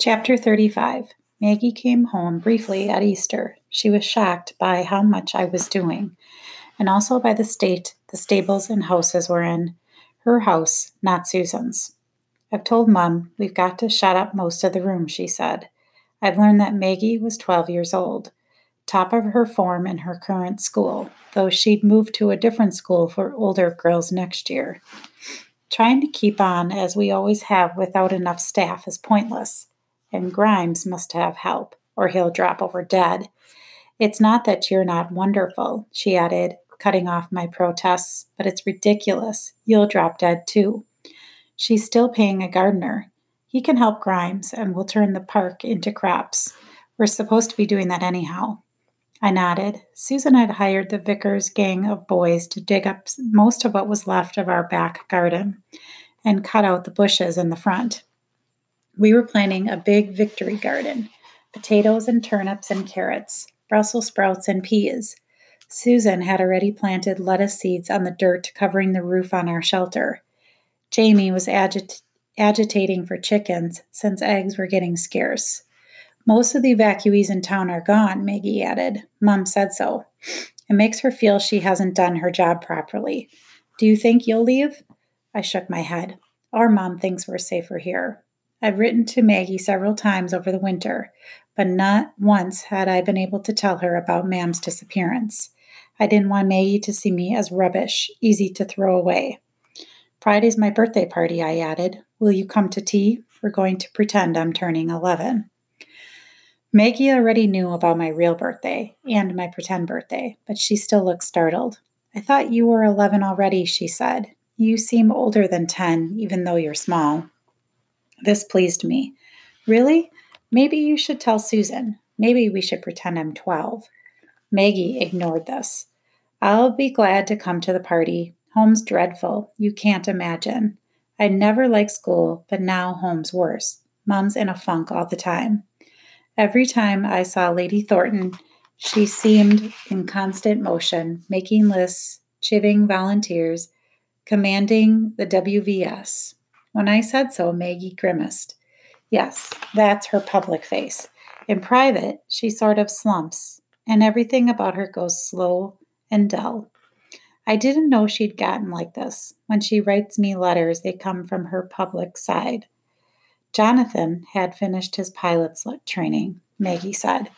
Chapter 35 Maggie came home briefly at Easter. She was shocked by how much I was doing, and also by the state the stables and houses were in. Her house, not Susan's. I've told Mum we've got to shut up most of the room, she said. I've learned that Maggie was 12 years old, top of her form in her current school, though she'd moved to a different school for older girls next year. Trying to keep on as we always have without enough staff is pointless and Grimes must have help, or he'll drop over dead. It's not that you're not wonderful, she added, cutting off my protests, but it's ridiculous. You'll drop dead too. She's still paying a gardener. He can help Grimes, and we'll turn the park into crops. We're supposed to be doing that anyhow. I nodded. Susan had hired the vicar's gang of boys to dig up most of what was left of our back garden and cut out the bushes in the front. We were planting a big victory garden potatoes and turnips and carrots, Brussels sprouts and peas. Susan had already planted lettuce seeds on the dirt covering the roof on our shelter. Jamie was agit- agitating for chickens since eggs were getting scarce. Most of the evacuees in town are gone, Maggie added. Mom said so. It makes her feel she hasn't done her job properly. Do you think you'll leave? I shook my head. Our mom thinks we're safer here. I've written to Maggie several times over the winter, but not once had I been able to tell her about Mam's disappearance. I didn't want Maggie to see me as rubbish, easy to throw away. Friday's my birthday party, I added. Will you come to tea? We're going to pretend I'm turning 11. Maggie already knew about my real birthday and my pretend birthday, but she still looked startled. I thought you were 11 already, she said. You seem older than 10, even though you're small. This pleased me. Really? Maybe you should tell Susan. Maybe we should pretend I'm 12. Maggie ignored this. I'll be glad to come to the party. Home's dreadful. You can't imagine. I never liked school, but now home's worse. Mom's in a funk all the time. Every time I saw Lady Thorton, she seemed in constant motion, making lists, chiving volunteers, commanding the WVS. When I said so, Maggie grimaced. Yes, that's her public face. In private, she sort of slumps, and everything about her goes slow and dull. I didn't know she'd gotten like this. When she writes me letters, they come from her public side. Jonathan had finished his pilot's training, Maggie said.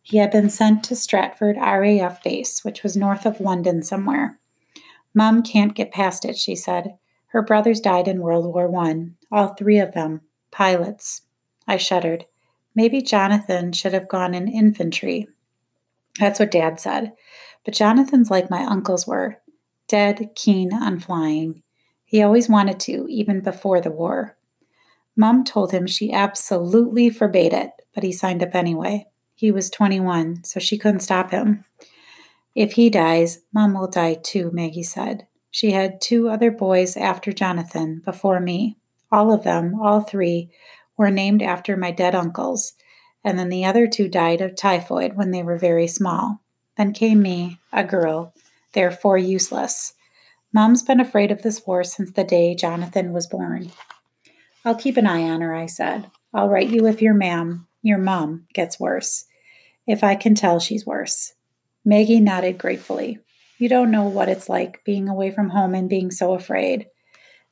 He had been sent to Stratford RAF base, which was north of London somewhere. Mum can't get past it, she said. Her brothers died in World War I, all three of them, pilots. I shuddered. Maybe Jonathan should have gone in infantry. That's what Dad said. But Jonathan's like my uncles were dead keen on flying. He always wanted to, even before the war. Mom told him she absolutely forbade it, but he signed up anyway. He was 21, so she couldn't stop him. If he dies, Mom will die too, Maggie said. She had two other boys after Jonathan before me. All of them, all three, were named after my dead uncles, and then the other two died of typhoid when they were very small. Then came me, a girl, therefore useless. Mom's been afraid of this war since the day Jonathan was born. I'll keep an eye on her, I said. I'll write you if your ma'am, your mom, gets worse. If I can tell she's worse. Maggie nodded gratefully. You don't know what it's like being away from home and being so afraid.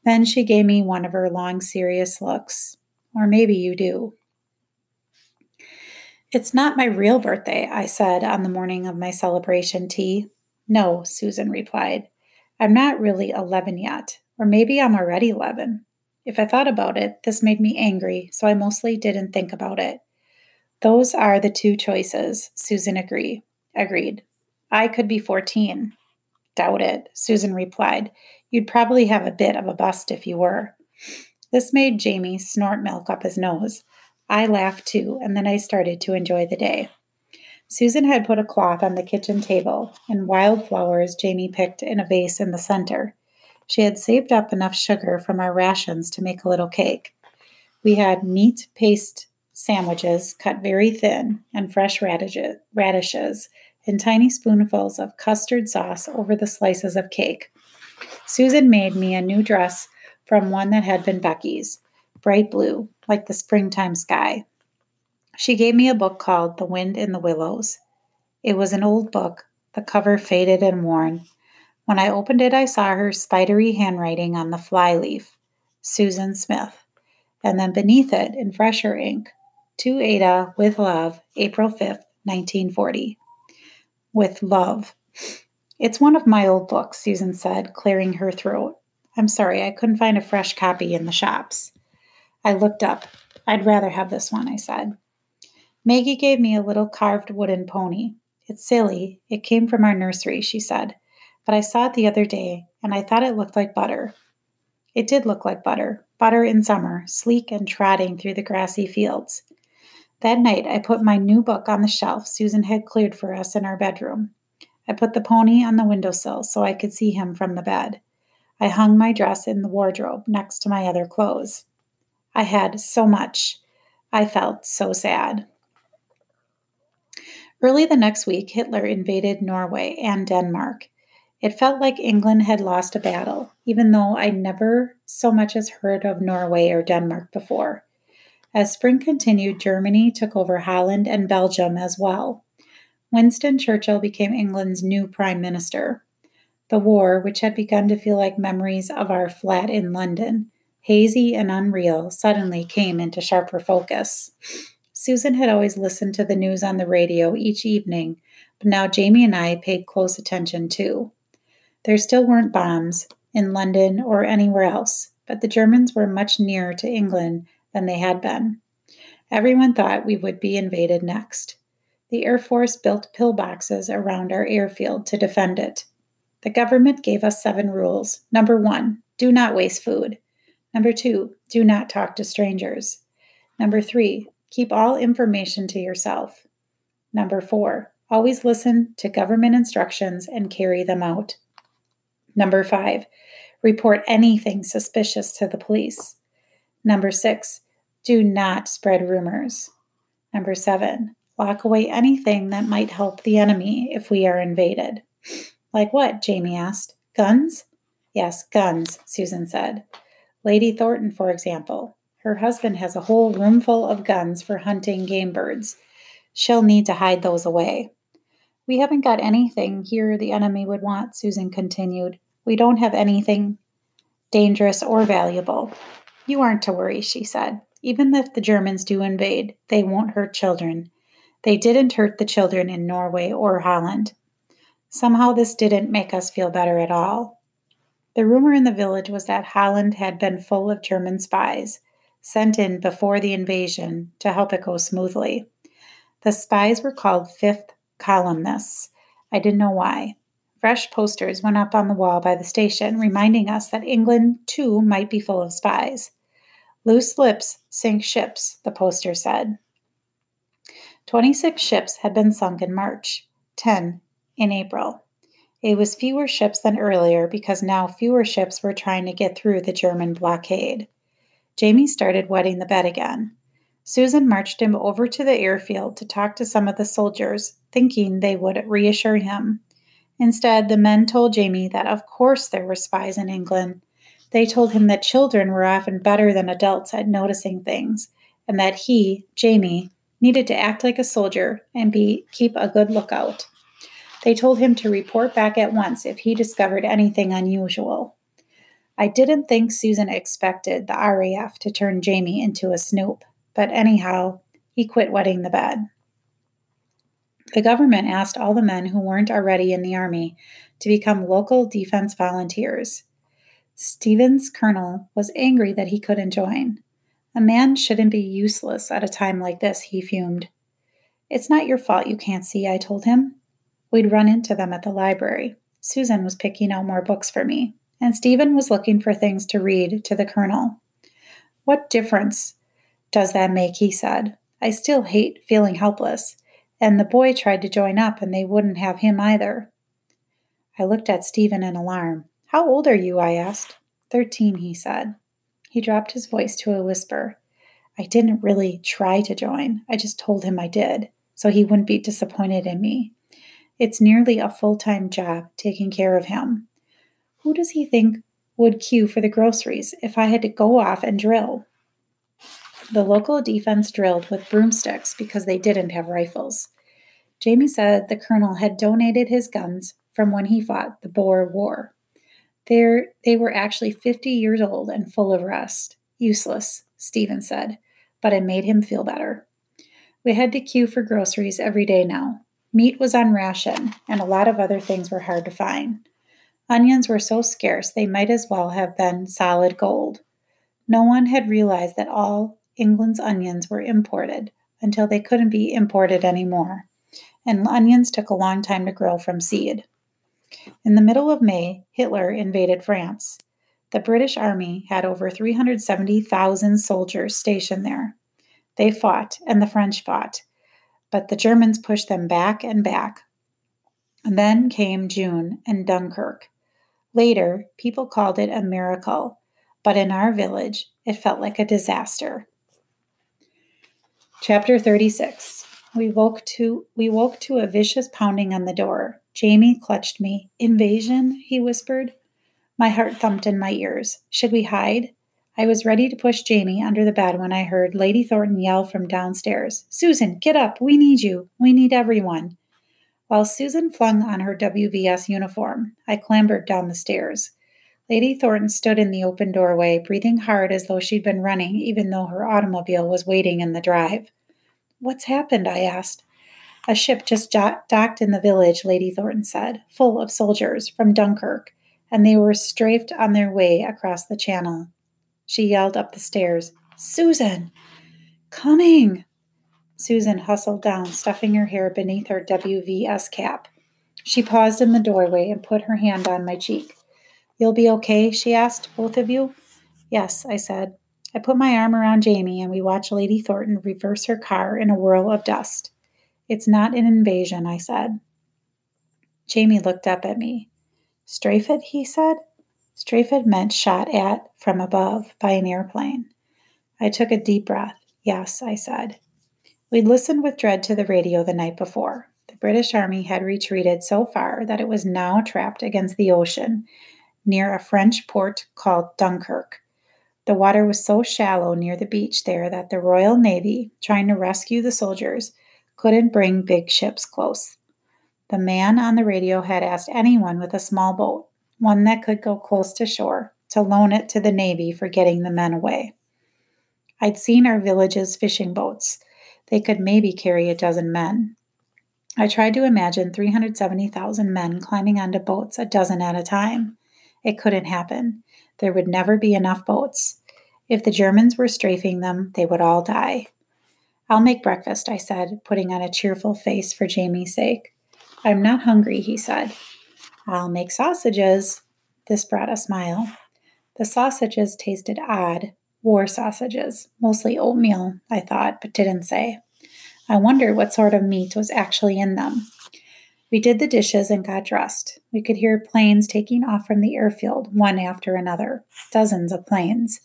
Then she gave me one of her long, serious looks. Or maybe you do. It's not my real birthday, I said on the morning of my celebration tea. No, Susan replied. I'm not really 11 yet, or maybe I'm already 11. If I thought about it, this made me angry, so I mostly didn't think about it. Those are the two choices, Susan agree, agreed. I could be 14. Doubt it, Susan replied. You'd probably have a bit of a bust if you were. This made Jamie snort milk up his nose. I laughed too, and then I started to enjoy the day. Susan had put a cloth on the kitchen table, and wild flowers Jamie picked in a vase in the center. She had saved up enough sugar from our rations to make a little cake. We had meat paste sandwiches cut very thin and fresh radishes, radishes and tiny spoonfuls of custard sauce over the slices of cake. Susan made me a new dress from one that had been Becky's, bright blue, like the springtime sky. She gave me a book called The Wind in the Willows. It was an old book, the cover faded and worn. When I opened it, I saw her spidery handwriting on the flyleaf Susan Smith. And then beneath it, in fresher ink, To Ada with love, April 5th, 1940. With love. It's one of my old books, Susan said, clearing her throat. I'm sorry, I couldn't find a fresh copy in the shops. I looked up. I'd rather have this one, I said. Maggie gave me a little carved wooden pony. It's silly. It came from our nursery, she said. But I saw it the other day, and I thought it looked like butter. It did look like butter, butter in summer, sleek and trotting through the grassy fields. That night, I put my new book on the shelf Susan had cleared for us in our bedroom. I put the pony on the windowsill so I could see him from the bed. I hung my dress in the wardrobe next to my other clothes. I had so much. I felt so sad. Early the next week, Hitler invaded Norway and Denmark. It felt like England had lost a battle, even though I never so much as heard of Norway or Denmark before. As spring continued, Germany took over Holland and Belgium as well. Winston Churchill became England's new prime minister. The war, which had begun to feel like memories of our flat in London, hazy and unreal, suddenly came into sharper focus. Susan had always listened to the news on the radio each evening, but now Jamie and I paid close attention too. There still weren't bombs in London or anywhere else, but the Germans were much nearer to England than they had been. Everyone thought we would be invaded next. The Air Force built pillboxes around our airfield to defend it. The government gave us seven rules. Number one, do not waste food. Number two, do not talk to strangers. Number three, keep all information to yourself. Number four, always listen to government instructions and carry them out. Number five, report anything suspicious to the police. Number six, do not spread rumors. Number seven, lock away anything that might help the enemy if we are invaded. Like what? Jamie asked. Guns? Yes, guns, Susan said. Lady Thorton, for example. Her husband has a whole roomful of guns for hunting game birds. She'll need to hide those away. We haven't got anything here the enemy would want, Susan continued. We don't have anything dangerous or valuable. You aren't to worry, she said. Even if the Germans do invade, they won't hurt children. They didn't hurt the children in Norway or Holland. Somehow, this didn't make us feel better at all. The rumor in the village was that Holland had been full of German spies, sent in before the invasion to help it go smoothly. The spies were called fifth columnists. I didn't know why. Fresh posters went up on the wall by the station, reminding us that England, too, might be full of spies. Loose lips sink ships, the poster said. 26 ships had been sunk in March, 10 in April. It was fewer ships than earlier because now fewer ships were trying to get through the German blockade. Jamie started wetting the bed again. Susan marched him over to the airfield to talk to some of the soldiers, thinking they would reassure him. Instead, the men told Jamie that of course there were spies in England. They told him that children were often better than adults at noticing things, and that he, Jamie, needed to act like a soldier and be keep a good lookout. They told him to report back at once if he discovered anything unusual. I didn't think Susan expected the RAF to turn Jamie into a snoop, but anyhow, he quit wetting the bed. The government asked all the men who weren't already in the Army to become local defense volunteers. Stephen's colonel was angry that he couldn't join. A man shouldn't be useless at a time like this, he fumed. It's not your fault you can't see, I told him. We'd run into them at the library. Susan was picking out more books for me, and Stephen was looking for things to read to the colonel. What difference does that make? he said. I still hate feeling helpless and the boy tried to join up, and they wouldn't have him either. I looked at Stephen in alarm. How old are you? I asked. Thirteen, he said. He dropped his voice to a whisper. I didn't really try to join. I just told him I did, so he wouldn't be disappointed in me. It's nearly a full time job taking care of him. Who does he think would queue for the groceries if I had to go off and drill? The local defense drilled with broomsticks because they didn't have rifles. Jamie said the colonel had donated his guns from when he fought the Boer War. They're, they were actually 50 years old and full of rust. Useless, Stephen said, but it made him feel better. We had to queue for groceries every day now. Meat was on ration, and a lot of other things were hard to find. Onions were so scarce they might as well have been solid gold. No one had realized that all England's onions were imported until they couldn't be imported anymore, and onions took a long time to grow from seed. In the middle of May, Hitler invaded France. The British Army had over 370,000 soldiers stationed there. They fought, and the French fought, but the Germans pushed them back and back. And then came June and Dunkirk. Later, people called it a miracle, but in our village, it felt like a disaster. Chapter 36. We woke to we woke to a vicious pounding on the door. Jamie clutched me. Invasion, he whispered. My heart thumped in my ears. Should we hide? I was ready to push Jamie under the bed when I heard Lady Thorton yell from downstairs Susan, get up! We need you! We need everyone! While Susan flung on her WVS uniform, I clambered down the stairs. Lady Thorton stood in the open doorway, breathing hard as though she'd been running, even though her automobile was waiting in the drive. What's happened? I asked. A ship just docked in the village, Lady Thorton said, full of soldiers from Dunkirk, and they were strafed on their way across the channel. She yelled up the stairs, Susan! Coming! Susan hustled down, stuffing her hair beneath her WVS cap. She paused in the doorway and put her hand on my cheek. You'll be okay? she asked, both of you. Yes, I said. I put my arm around Jamie and we watched Lady Thorton reverse her car in a whirl of dust. It's not an invasion, I said. Jamie looked up at me. Strafe it, he said. Strafed meant shot at from above by an airplane. I took a deep breath. Yes, I said. We'd listened with dread to the radio the night before. The British Army had retreated so far that it was now trapped against the ocean near a French port called Dunkirk. The water was so shallow near the beach there that the Royal Navy, trying to rescue the soldiers, couldn't bring big ships close. The man on the radio had asked anyone with a small boat one that could go close to shore, to loan it to the Navy for getting the men away. I'd seen our village's fishing boats. They could maybe carry a dozen men. I tried to imagine 370,000 men climbing onto boats a dozen at a time. It couldn't happen. There would never be enough boats. If the Germans were strafing them, they would all die. I'll make breakfast, I said, putting on a cheerful face for Jamie's sake. I'm not hungry, he said. I'll make sausages. This brought a smile. The sausages tasted odd, war sausages, mostly oatmeal, I thought, but didn't say. I wondered what sort of meat was actually in them. We did the dishes and got dressed. We could hear planes taking off from the airfield, one after another, dozens of planes.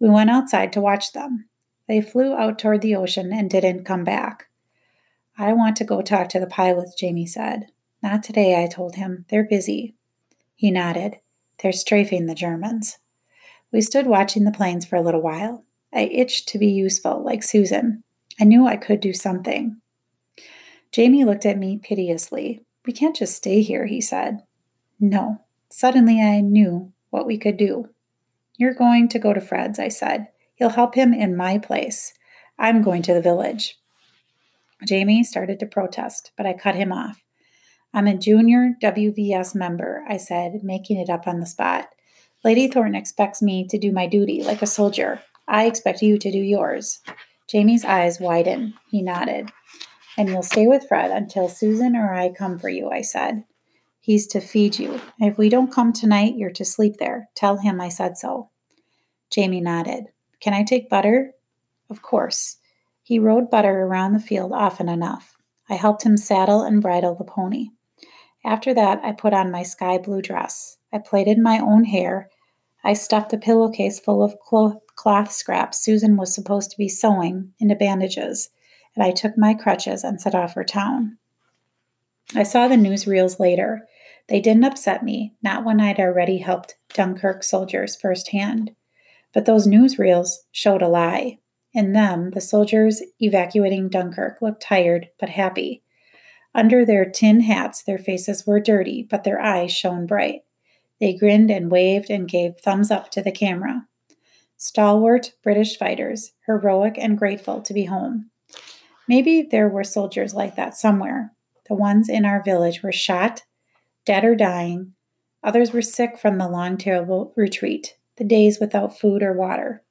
We went outside to watch them. They flew out toward the ocean and didn't come back. I want to go talk to the pilots, Jamie said. Not today, I told him. They're busy. He nodded. They're strafing the Germans. We stood watching the planes for a little while. I itched to be useful, like Susan. I knew I could do something. Jamie looked at me piteously. We can't just stay here, he said. No. Suddenly I knew what we could do. You're going to go to Fred's, I said. You'll help him in my place. I'm going to the village. Jamie started to protest, but I cut him off. I'm a junior WVS member, I said, making it up on the spot. Lady Thorton expects me to do my duty like a soldier. I expect you to do yours. Jamie's eyes widened. He nodded. And you'll stay with Fred until Susan or I come for you, I said. He's to feed you. If we don't come tonight, you're to sleep there. Tell him I said so. Jamie nodded. Can I take butter? Of course. He rode butter around the field often enough. I helped him saddle and bridle the pony. After that, I put on my sky blue dress. I plaited my own hair. I stuffed a pillowcase full of cloth scraps Susan was supposed to be sewing into bandages, and I took my crutches and set off for town. I saw the newsreels later. They didn't upset me, not when I'd already helped Dunkirk soldiers firsthand. But those newsreels showed a lie. In them, the soldiers evacuating Dunkirk looked tired but happy. Under their tin hats, their faces were dirty, but their eyes shone bright. They grinned and waved and gave thumbs up to the camera. Stalwart British fighters, heroic and grateful to be home. Maybe there were soldiers like that somewhere. The ones in our village were shot, dead or dying. Others were sick from the long, terrible retreat, the days without food or water.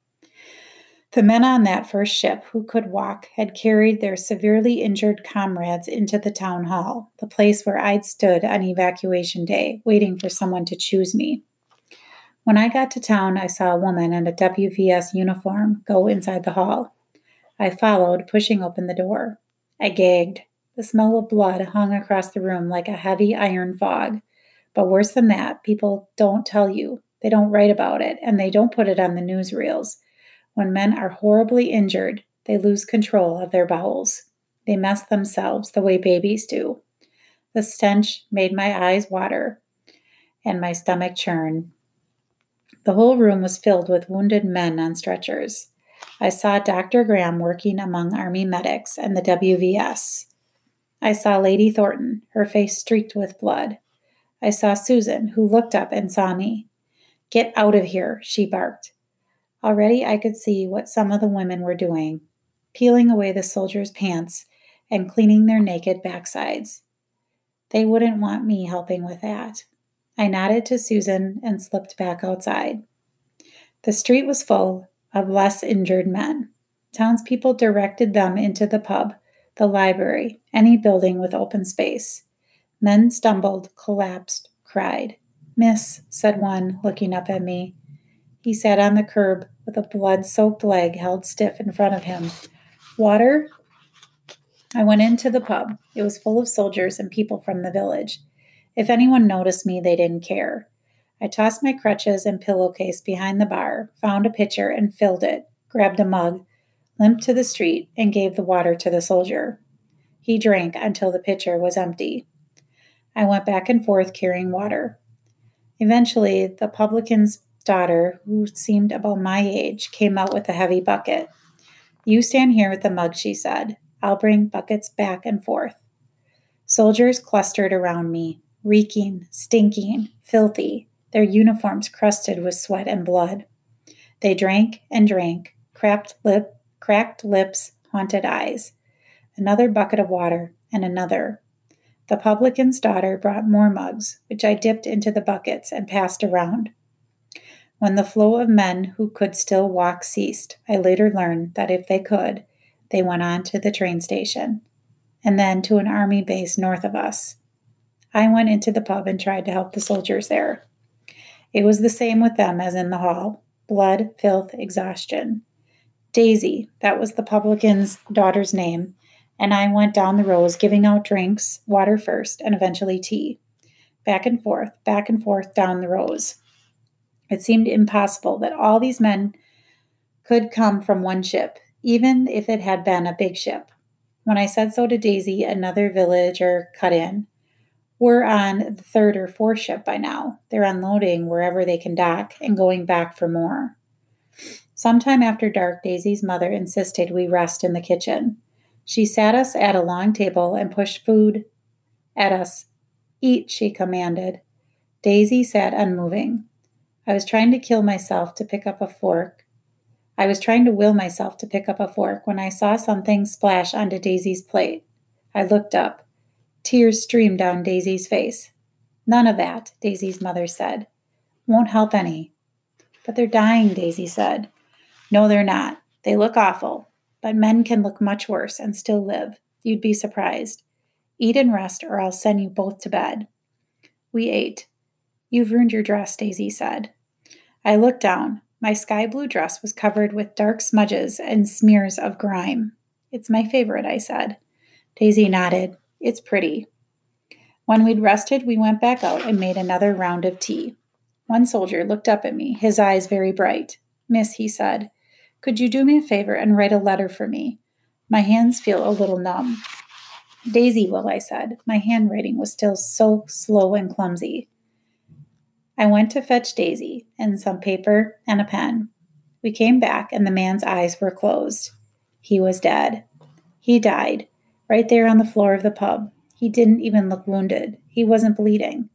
The men on that first ship who could walk had carried their severely injured comrades into the town hall, the place where I'd stood on evacuation day, waiting for someone to choose me. When I got to town, I saw a woman in a WVS uniform go inside the hall. I followed, pushing open the door. I gagged. The smell of blood hung across the room like a heavy iron fog. But worse than that, people don't tell you. They don't write about it, and they don't put it on the newsreels. When men are horribly injured, they lose control of their bowels. They mess themselves the way babies do. The stench made my eyes water and my stomach churn. The whole room was filled with wounded men on stretchers. I saw Dr. Graham working among Army medics and the WVS. I saw Lady Thorton, her face streaked with blood. I saw Susan, who looked up and saw me. Get out of here, she barked. Already I could see what some of the women were doing peeling away the soldiers' pants and cleaning their naked backsides. They wouldn't want me helping with that. I nodded to Susan and slipped back outside. The street was full of less injured men. Townspeople directed them into the pub, the library, any building with open space. Men stumbled, collapsed, cried. Miss, said one, looking up at me. He sat on the curb with a blood soaked leg held stiff in front of him. Water? I went into the pub. It was full of soldiers and people from the village. If anyone noticed me, they didn't care. I tossed my crutches and pillowcase behind the bar, found a pitcher and filled it, grabbed a mug, limped to the street, and gave the water to the soldier. He drank until the pitcher was empty. I went back and forth carrying water. Eventually, the publican's daughter, who seemed about my age, came out with a heavy bucket. You stand here with the mug, she said. I'll bring buckets back and forth. Soldiers clustered around me, reeking, stinking, filthy, their uniforms crusted with sweat and blood. They drank and drank, cracked lip, cracked lips, haunted eyes. Another bucket of water, and another. The publican's daughter brought more mugs, which I dipped into the buckets and passed around. When the flow of men who could still walk ceased, I later learned that if they could, they went on to the train station and then to an army base north of us. I went into the pub and tried to help the soldiers there. It was the same with them as in the hall blood, filth, exhaustion. Daisy, that was the publican's daughter's name, and I went down the rows giving out drinks, water first, and eventually tea. Back and forth, back and forth down the rows. It seemed impossible that all these men could come from one ship, even if it had been a big ship. When I said so to Daisy, another villager cut in. We're on the third or fourth ship by now. They're unloading wherever they can dock and going back for more. Sometime after dark, Daisy's mother insisted we rest in the kitchen. She sat us at a long table and pushed food at us. Eat, she commanded. Daisy sat unmoving. I was trying to kill myself to pick up a fork. I was trying to will myself to pick up a fork when I saw something splash onto Daisy's plate. I looked up. Tears streamed down Daisy's face. None of that, Daisy's mother said. Won't help any. But they're dying, Daisy said. No, they're not. They look awful. But men can look much worse and still live. You'd be surprised. Eat and rest, or I'll send you both to bed. We ate. You've ruined your dress, Daisy said. I looked down. My sky blue dress was covered with dark smudges and smears of grime. It's my favorite, I said. Daisy nodded. It's pretty. When we'd rested, we went back out and made another round of tea. One soldier looked up at me, his eyes very bright. Miss, he said, could you do me a favor and write a letter for me? My hands feel a little numb. Daisy will, I said. My handwriting was still so slow and clumsy. I went to fetch Daisy and some paper and a pen. We came back, and the man's eyes were closed. He was dead. He died, right there on the floor of the pub. He didn't even look wounded. He wasn't bleeding.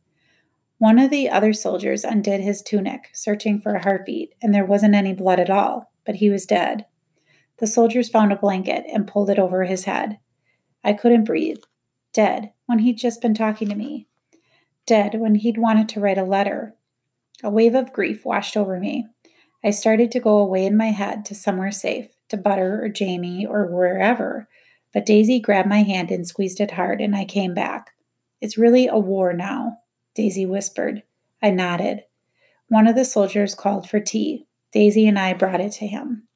One of the other soldiers undid his tunic, searching for a heartbeat, and there wasn't any blood at all, but he was dead. The soldiers found a blanket and pulled it over his head. I couldn't breathe. Dead, when he'd just been talking to me. Dead, when he'd wanted to write a letter. A wave of grief washed over me. I started to go away in my head to somewhere safe, to Butter or Jamie or wherever, but Daisy grabbed my hand and squeezed it hard, and I came back. It's really a war now, Daisy whispered. I nodded. One of the soldiers called for tea. Daisy and I brought it to him.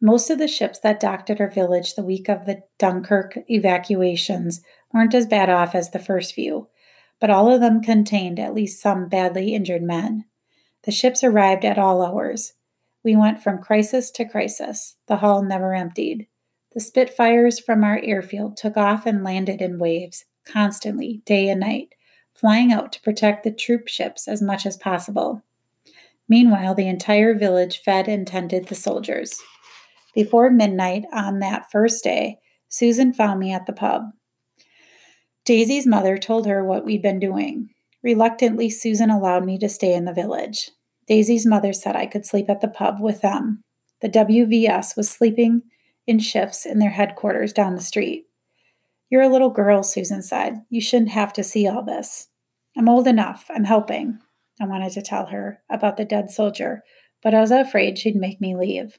Most of the ships that docked at our village the week of the Dunkirk evacuations weren't as bad off as the first few, but all of them contained at least some badly injured men. The ships arrived at all hours. We went from crisis to crisis. The hull never emptied. The Spitfires from our airfield took off and landed in waves, constantly, day and night, flying out to protect the troop ships as much as possible. Meanwhile, the entire village fed and tended the soldiers. Before midnight on that first day, Susan found me at the pub. Daisy's mother told her what we'd been doing. Reluctantly, Susan allowed me to stay in the village. Daisy's mother said I could sleep at the pub with them. The WVS was sleeping in shifts in their headquarters down the street. You're a little girl, Susan said. You shouldn't have to see all this. I'm old enough. I'm helping. I wanted to tell her about the dead soldier, but I was afraid she'd make me leave.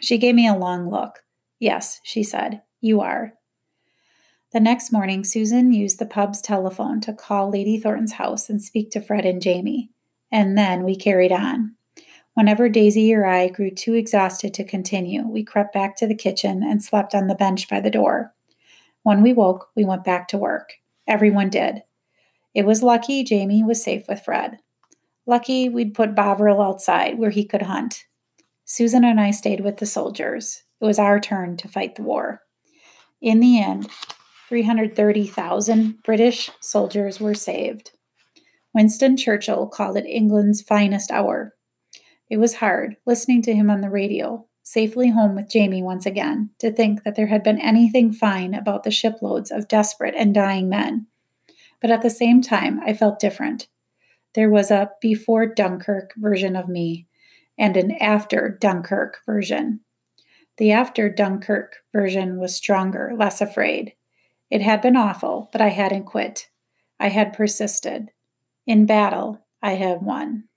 She gave me a long look. Yes, she said, you are. The next morning, Susan used the pub's telephone to call Lady Thorton's house and speak to Fred and Jamie. And then we carried on. Whenever Daisy or I grew too exhausted to continue, we crept back to the kitchen and slept on the bench by the door. When we woke, we went back to work. Everyone did. It was lucky Jamie was safe with Fred. Lucky we'd put Bovril outside where he could hunt. Susan and I stayed with the soldiers. It was our turn to fight the war. In the end, 330,000 British soldiers were saved. Winston Churchill called it England's finest hour. It was hard, listening to him on the radio, safely home with Jamie once again, to think that there had been anything fine about the shiploads of desperate and dying men. But at the same time, I felt different. There was a before Dunkirk version of me, and an after Dunkirk version. The after Dunkirk version was stronger, less afraid. It had been awful, but I hadn't quit. I had persisted. In battle, I had won.